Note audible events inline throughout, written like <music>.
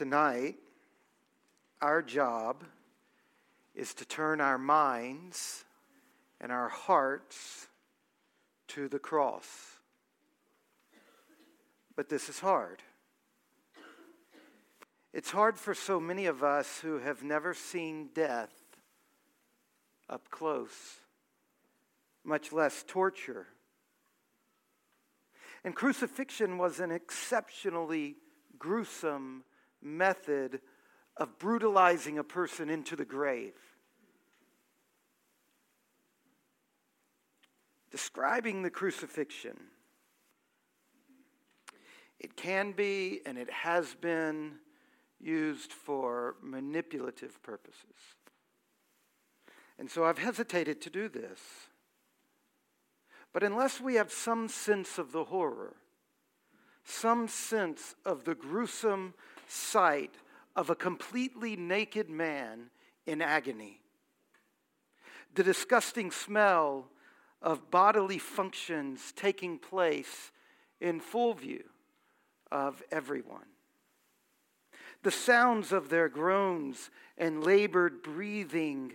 Tonight, our job is to turn our minds and our hearts to the cross. But this is hard. It's hard for so many of us who have never seen death up close, much less torture. And crucifixion was an exceptionally gruesome method of brutalizing a person into the grave. Describing the crucifixion, it can be and it has been used for manipulative purposes. And so I've hesitated to do this. But unless we have some sense of the horror, some sense of the gruesome sight of a completely naked man in agony, the disgusting smell of bodily functions taking place in full view of everyone. The sounds of their groans and labored breathing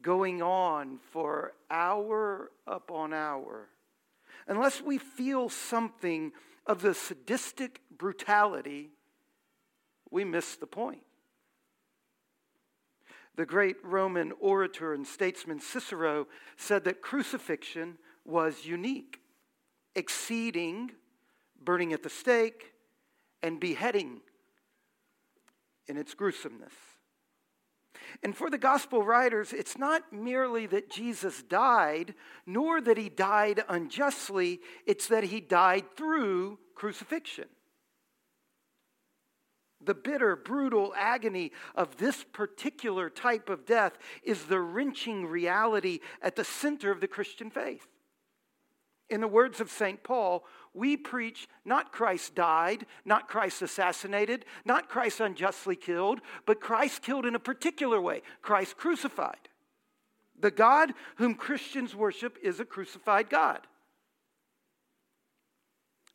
going on for hour upon hour, unless we feel something of the sadistic brutality, we miss the point. The great Roman orator and statesman Cicero said that crucifixion was unique, exceeding burning at the stake and beheading in its gruesomeness. And for the gospel writers, it's not merely that Jesus died, nor that he died unjustly, it's that he died through crucifixion. The bitter, brutal agony of this particular type of death is the wrenching reality at the center of the Christian faith. In the words of St. Paul, we preach not Christ died, not Christ assassinated, not Christ unjustly killed, but Christ killed in a particular way Christ crucified. The God whom Christians worship is a crucified God.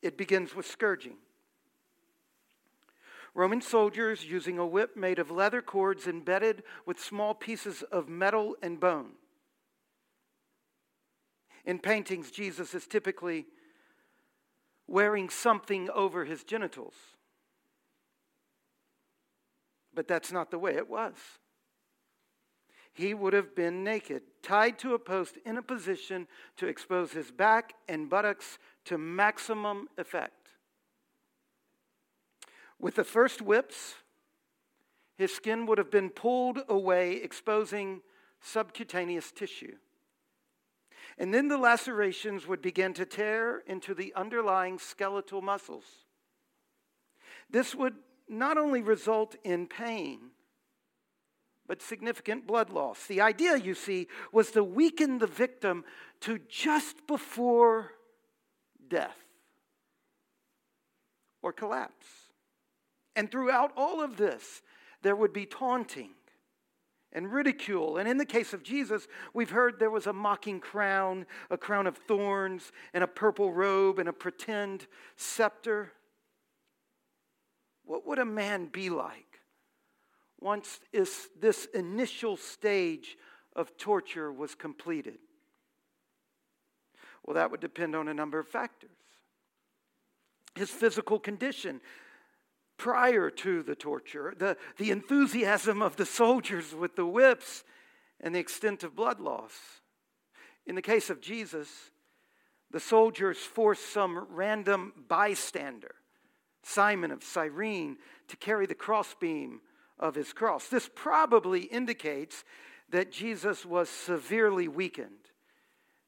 It begins with scourging. Roman soldiers using a whip made of leather cords embedded with small pieces of metal and bone. In paintings, Jesus is typically wearing something over his genitals. But that's not the way it was. He would have been naked, tied to a post in a position to expose his back and buttocks to maximum effect. With the first whips, his skin would have been pulled away, exposing subcutaneous tissue. And then the lacerations would begin to tear into the underlying skeletal muscles. This would not only result in pain, but significant blood loss. The idea, you see, was to weaken the victim to just before death or collapse. And throughout all of this, there would be taunting and ridicule. And in the case of Jesus, we've heard there was a mocking crown, a crown of thorns, and a purple robe, and a pretend scepter. What would a man be like once this initial stage of torture was completed? Well, that would depend on a number of factors. His physical condition, prior to the torture, the, the enthusiasm of the soldiers with the whips, and the extent of blood loss. In the case of Jesus, the soldiers forced some random bystander, Simon of Cyrene, to carry the crossbeam of his cross. This probably indicates that Jesus was severely weakened.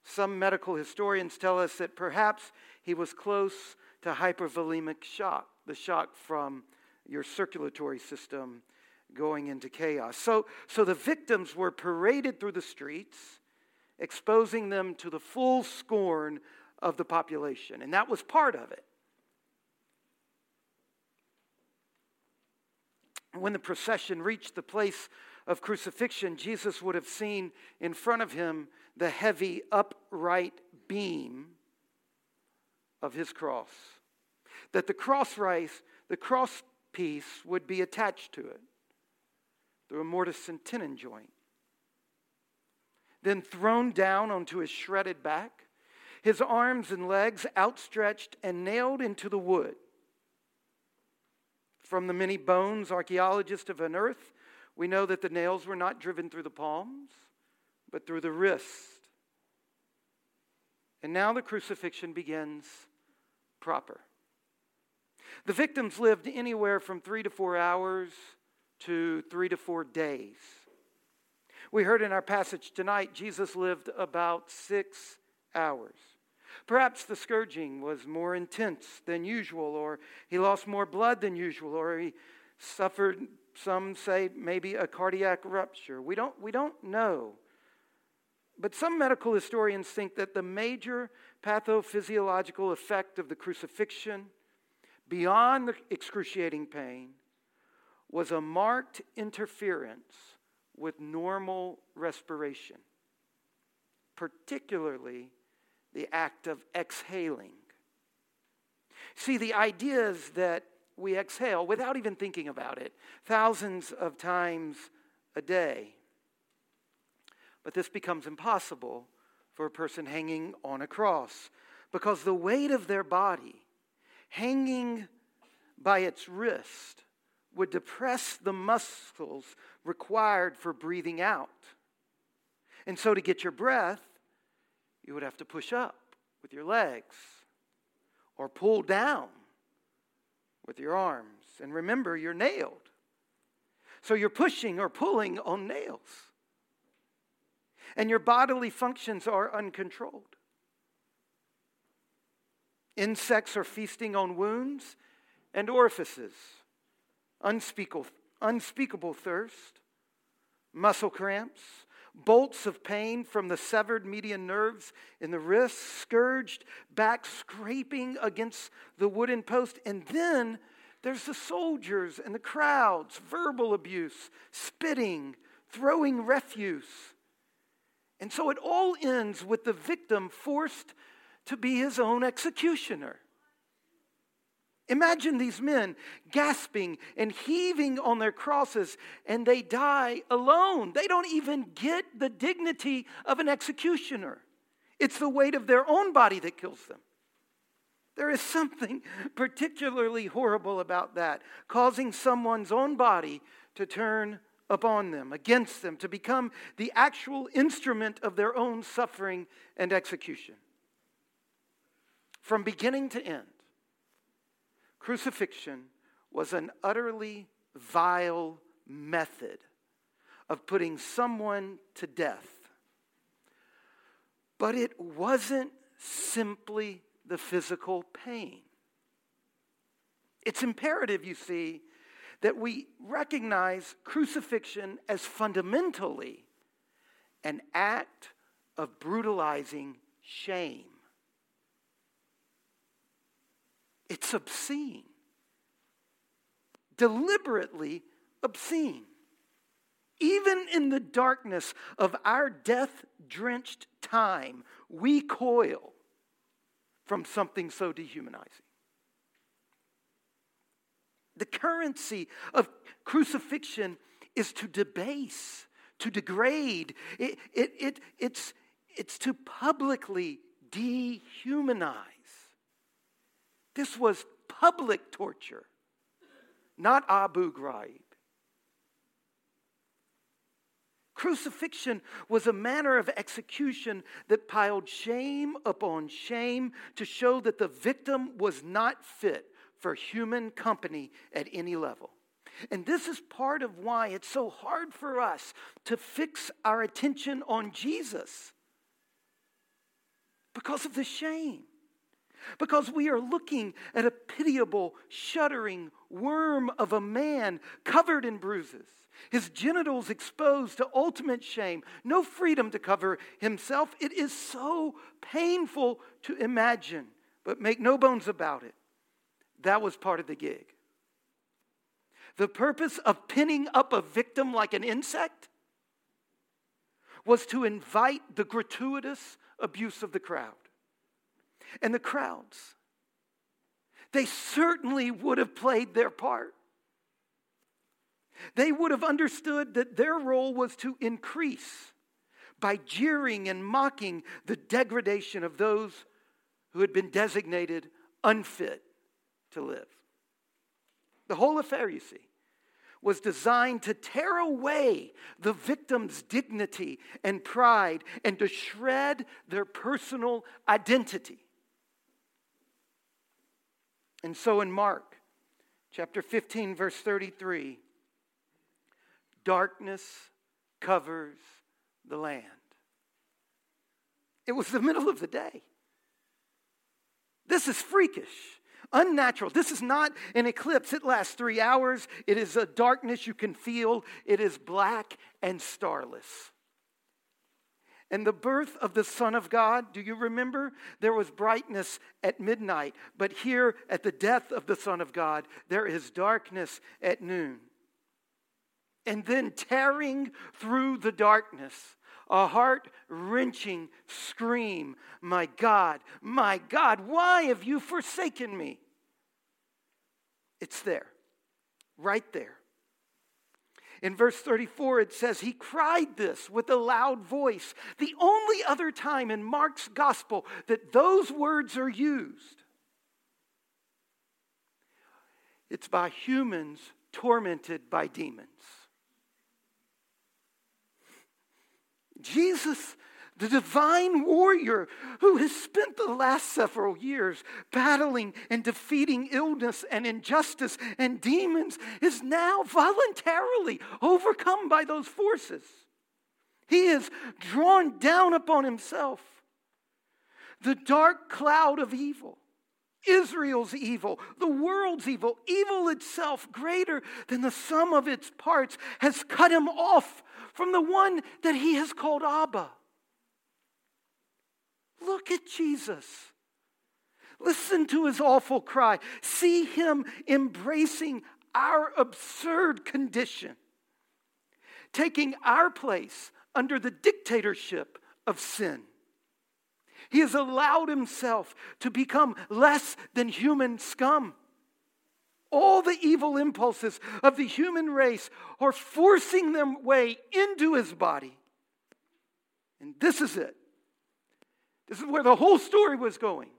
Some medical historians tell us that perhaps he was close to hypovolemic shock the shock from your circulatory system going into chaos. So, so the victims were paraded through the streets, exposing them to the full scorn of the population, and that was part of it. When the procession reached the place of crucifixion, Jesus would have seen in front of him the heavy, upright beam of his cross that the cross rise, the cross piece would be attached to it through a mortise and tenon joint. Then thrown down onto his shredded back, his arms and legs outstretched and nailed into the wood. From the many bones archaeologists have unearthed, we know that the nails were not driven through the palms, but through the wrist. And now the crucifixion begins proper. The victims lived anywhere from three to four hours to three to four days. We heard in our passage tonight, Jesus lived about six hours. Perhaps the scourging was more intense than usual, or he lost more blood than usual, or he suffered, some say, maybe a cardiac rupture. We don't, we don't know. But some medical historians think that the major pathophysiological effect of the crucifixion, beyond the excruciating pain, was a marked interference with normal respiration, particularly the act of exhaling. See, the idea is that we exhale without even thinking about it thousands of times a day. But this becomes impossible for a person hanging on a cross because the weight of their body hanging by its wrist would depress the muscles required for breathing out. And so, to get your breath, you would have to push up with your legs or pull down with your arms. And remember, you're nailed. So, you're pushing or pulling on nails. And your bodily functions are uncontrolled. Insects are feasting on wounds and orifices unspeakable, unspeakable thirst, muscle cramps, bolts of pain from the severed median nerves in the wrist, scourged back scraping against the wooden post, and then there's the soldiers and the crowds, verbal abuse, spitting, throwing refuse. And so it all ends with the victim forced to be his own executioner. Imagine these men gasping and heaving on their crosses, and they die alone. They don't even get the dignity of an executioner. It's the weight of their own body that kills them. There is something <laughs> particularly horrible about that, causing someone's own body to turn upon them, against them, to become the actual instrument of their own suffering and execution. From beginning to end, Crucifixion was an utterly vile method of putting someone to death. But it wasn't simply the physical pain. It's imperative, you see, that we recognize crucifixion as fundamentally an act of brutalizing shame. It's obscene. Deliberately obscene. Even in the darkness of our death drenched time, we coil from something so dehumanizing. The currency of crucifixion is to debase, to degrade. It, it, it, it's, it's to publicly dehumanize. This was public torture, not Abu Ghraib. Crucifixion was a manner of execution that piled shame upon shame to show that the victim was not fit for human company at any level. And this is part of why it's so hard for us to fix our attention on Jesus because of the shame because we are looking at a pitiable, shuddering worm of a man covered in bruises, his genitals exposed to ultimate shame, no freedom to cover himself. It is so painful to imagine, but make no bones about it. That was part of the gig. The purpose of pinning up a victim like an insect was to invite the gratuitous abuse of the crowd and the crowds. They certainly would have played their part. They would have understood that their role was to increase by jeering and mocking the degradation of those who had been designated unfit to live. The whole affair, you see, was designed to tear away the victim's dignity and pride and to shred their personal identity. And so in Mark chapter 15, verse 33, darkness covers the land. It was the middle of the day. This is freakish, unnatural. This is not an eclipse. It lasts three hours. It is a darkness you can feel. It is black and starless. And the birth of the Son of God, do you remember? There was brightness at midnight, but here at the death of the Son of God, there is darkness at noon. And then tearing through the darkness, a heart wrenching scream My God, my God, why have you forsaken me? It's there, right there. In verse 34, it says, He cried this with a loud voice. The only other time in Mark's gospel that those words are used, it's by humans tormented by demons. Jesus, the divine warrior who has spent the last several years battling and defeating illness and injustice and demons, is now voluntarily overcome by those forces. He is drawn down upon himself the dark cloud of evil. Israel's evil, the world's evil, evil itself, greater than the sum of its parts, has cut him off from the one that he has called Abba. Look at Jesus. Listen to his awful cry. See him embracing our absurd condition, taking our place under the dictatorship of sin. He has allowed himself to become less than human scum all the evil impulses of the human race are forcing their way into his body. And this is it. This is where the whole story was going.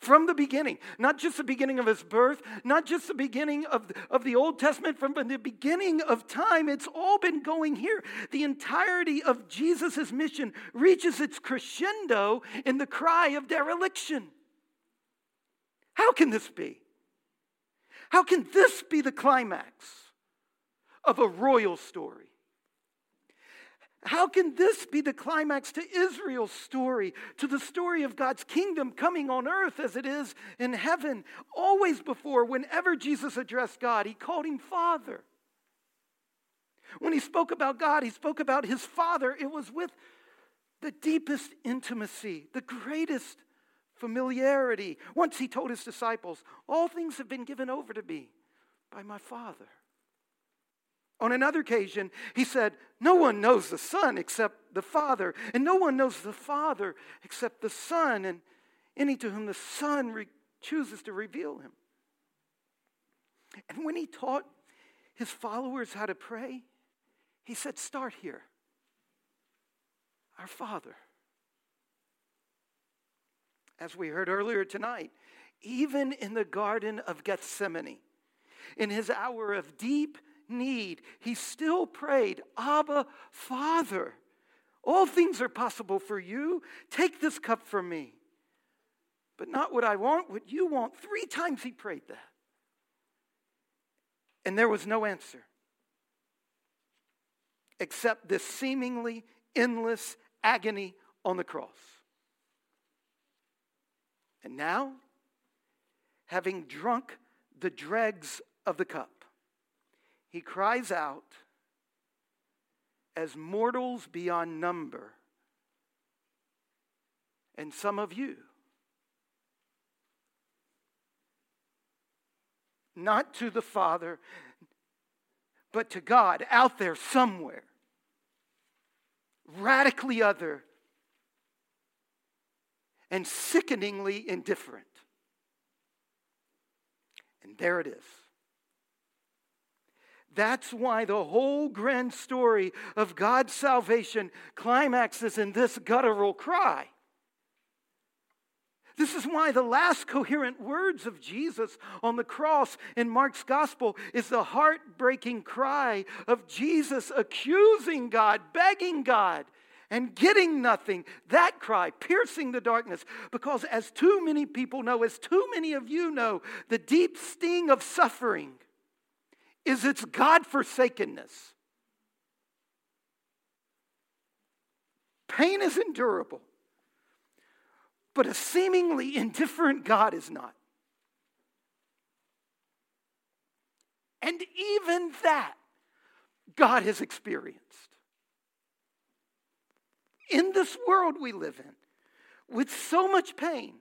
From the beginning, not just the beginning of his birth, not just the beginning of of the Old Testament, from the beginning of time, it's all been going here. The entirety of Jesus' mission reaches its crescendo in the cry of dereliction. How can this be? How can this be the climax of a royal story? How can this be the climax to Israel's story, to the story of God's kingdom coming on earth as it is in heaven? Always before, whenever Jesus addressed God, he called him Father. When he spoke about God, he spoke about his Father. It was with the deepest intimacy, the greatest familiarity. Once he told his disciples, All things have been given over to me by my Father. On another occasion, he said, No one knows the Son except the Father, and no one knows the Father except the Son, and any to whom the Son re- chooses to reveal him. And when he taught his followers how to pray, he said, Start here. Our Father as we heard earlier tonight, even in the Garden of Gethsemane, in his hour of deep need, he still prayed, Abba, Father, all things are possible for you. Take this cup from me. But not what I want, what you want. Three times he prayed that. And there was no answer except this seemingly endless agony on the cross. And now, having drunk the dregs of the cup, he cries out, as mortals beyond number, and some of you, not to the Father, but to God out there somewhere, radically other and sickeningly indifferent. And there it is. That's why the whole grand story of God's salvation climaxes in this guttural cry. This is why the last coherent words of Jesus on the cross in Mark's gospel is the heartbreaking cry of Jesus accusing God, begging God, and getting nothing. That cry, piercing the darkness. Because as too many people know, as too many of you know, the deep sting of suffering is its God forsakenness. Pain is endurable, but a seemingly indifferent God is not. And even that, God has experienced. In this world we live in, with so much pain,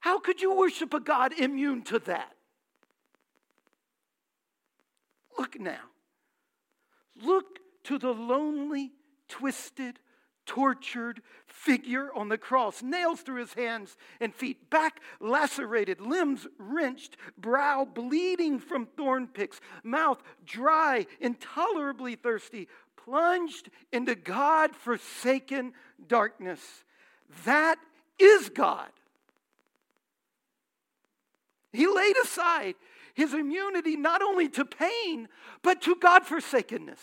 how could you worship a God immune to that? Look now. Look to the lonely, twisted, tortured figure on the cross, nails through his hands and feet, back lacerated, limbs wrenched, brow bleeding from thorn picks, mouth dry, intolerably thirsty, plunged into God forsaken darkness. That is God. He laid aside his immunity not only to pain, but to God forsakenness.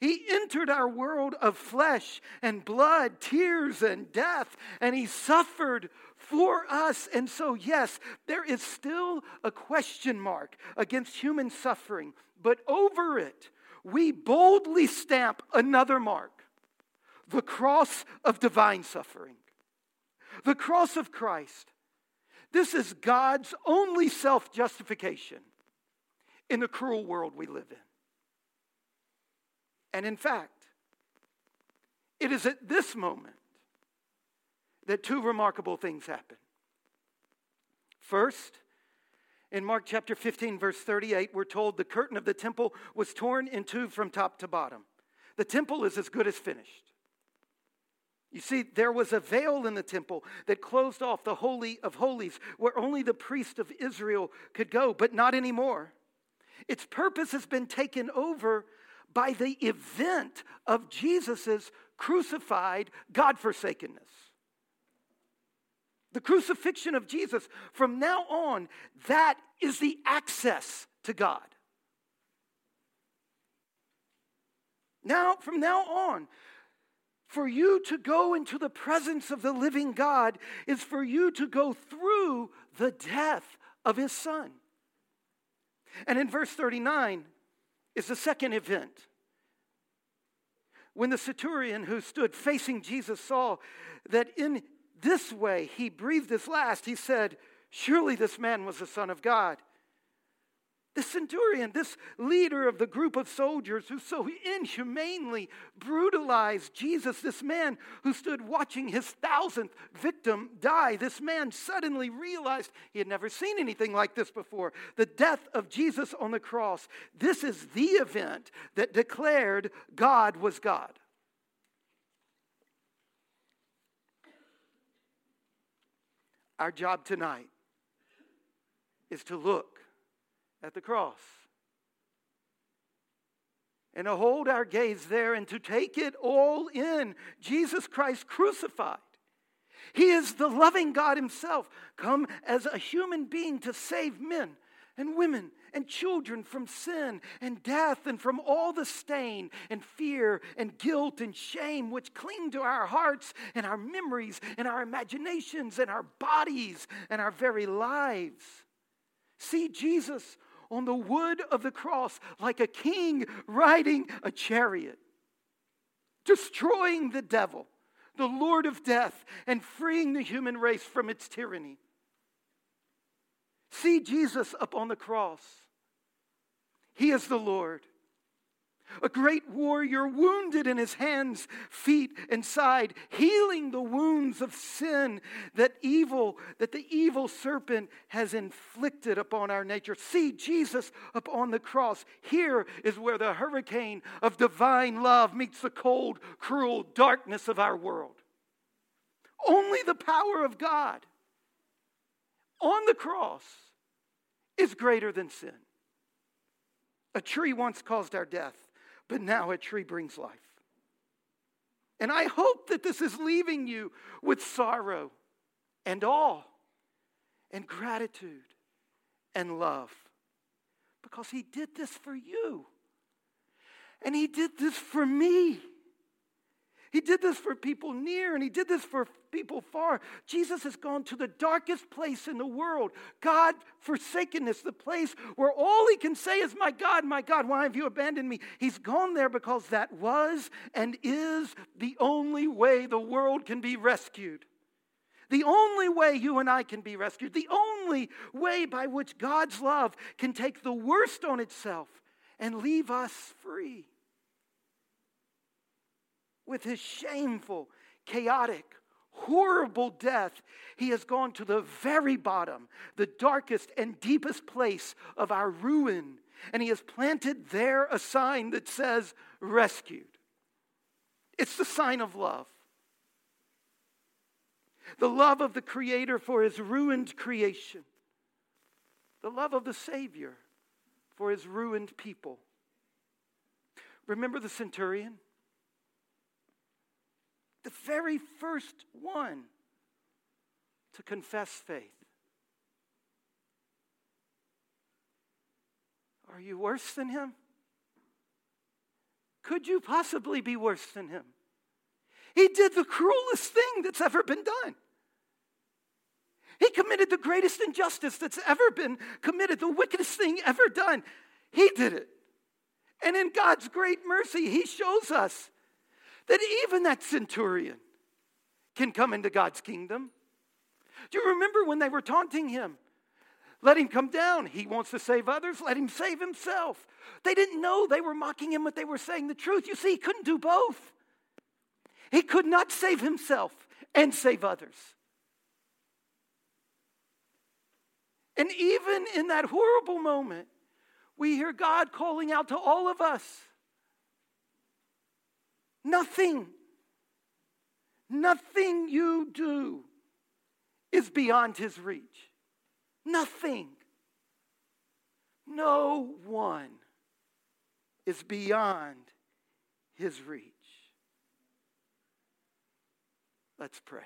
He entered our world of flesh and blood, tears and death, and he suffered for us. And so, yes, there is still a question mark against human suffering, but over it, we boldly stamp another mark the cross of divine suffering, the cross of Christ. This is God's only self justification in the cruel world we live in. And in fact, it is at this moment that two remarkable things happen. First, in Mark chapter 15, verse 38, we're told the curtain of the temple was torn in two from top to bottom. The temple is as good as finished. You see, there was a veil in the temple that closed off the Holy of Holies, where only the priest of Israel could go, but not anymore. Its purpose has been taken over by the event of Jesus' crucified God forsakenness. The crucifixion of Jesus, from now on, that is the access to God. Now, from now on, for you to go into the presence of the living God is for you to go through the death of his son. And in verse 39 is the second event. When the centurion who stood facing Jesus saw that in this way he breathed his last, he said, Surely this man was the Son of God. The centurion, this leader of the group of soldiers who so inhumanely brutalized Jesus, this man who stood watching his thousandth victim die, this man suddenly realized he had never seen anything like this before the death of Jesus on the cross. This is the event that declared God was God. Our job tonight is to look at the cross. And to hold our gaze there and to take it all in. Jesus Christ crucified. He is the loving God Himself, come as a human being to save men and women and children from sin and death and from all the stain and fear and guilt and shame which cling to our hearts and our memories and our imaginations and our bodies and our very lives. See Jesus on the wood of the cross like a king riding a chariot, destroying the devil, the Lord of death, and freeing the human race from its tyranny. See Jesus up on the cross. He is the Lord a great warrior wounded in his hands, feet, and side, healing the wounds of sin that evil, that the evil serpent has inflicted upon our nature. See Jesus upon the cross. Here is where the hurricane of divine love meets the cold, cruel darkness of our world. Only the power of God on the cross is greater than sin. A tree once caused our death, but now a tree brings life. And I hope that this is leaving you with sorrow and awe and gratitude and love because He did this for you. And He did this for me. He did this for people near and he did this for people far. Jesus has gone to the darkest place in the world, God forsakenness, the place where all he can say is, My God, my God, why have you abandoned me? He's gone there because that was and is the only way the world can be rescued. The only way you and I can be rescued, the only way by which God's love can take the worst on itself and leave us free with his shameful, chaotic, horrible death, he has gone to the very bottom, the darkest and deepest place of our ruin. And he has planted there a sign that says, rescued. It's the sign of love. The love of the Creator for his ruined creation. The love of the Savior for his ruined people. Remember the centurion? The very first one to confess faith. Are you worse than him? Could you possibly be worse than him? He did the cruelest thing that's ever been done. He committed the greatest injustice that's ever been committed, the wickedest thing ever done. He did it. And in God's great mercy, He shows us that even that centurion can come into God's kingdom. Do you remember when they were taunting him? Let him come down. He wants to save others. Let him save himself. They didn't know they were mocking him, but they were saying the truth. You see, he couldn't do both. He could not save himself and save others. And even in that horrible moment, we hear God calling out to all of us Nothing, nothing you do is beyond his reach. Nothing. No one is beyond his reach. Let's pray.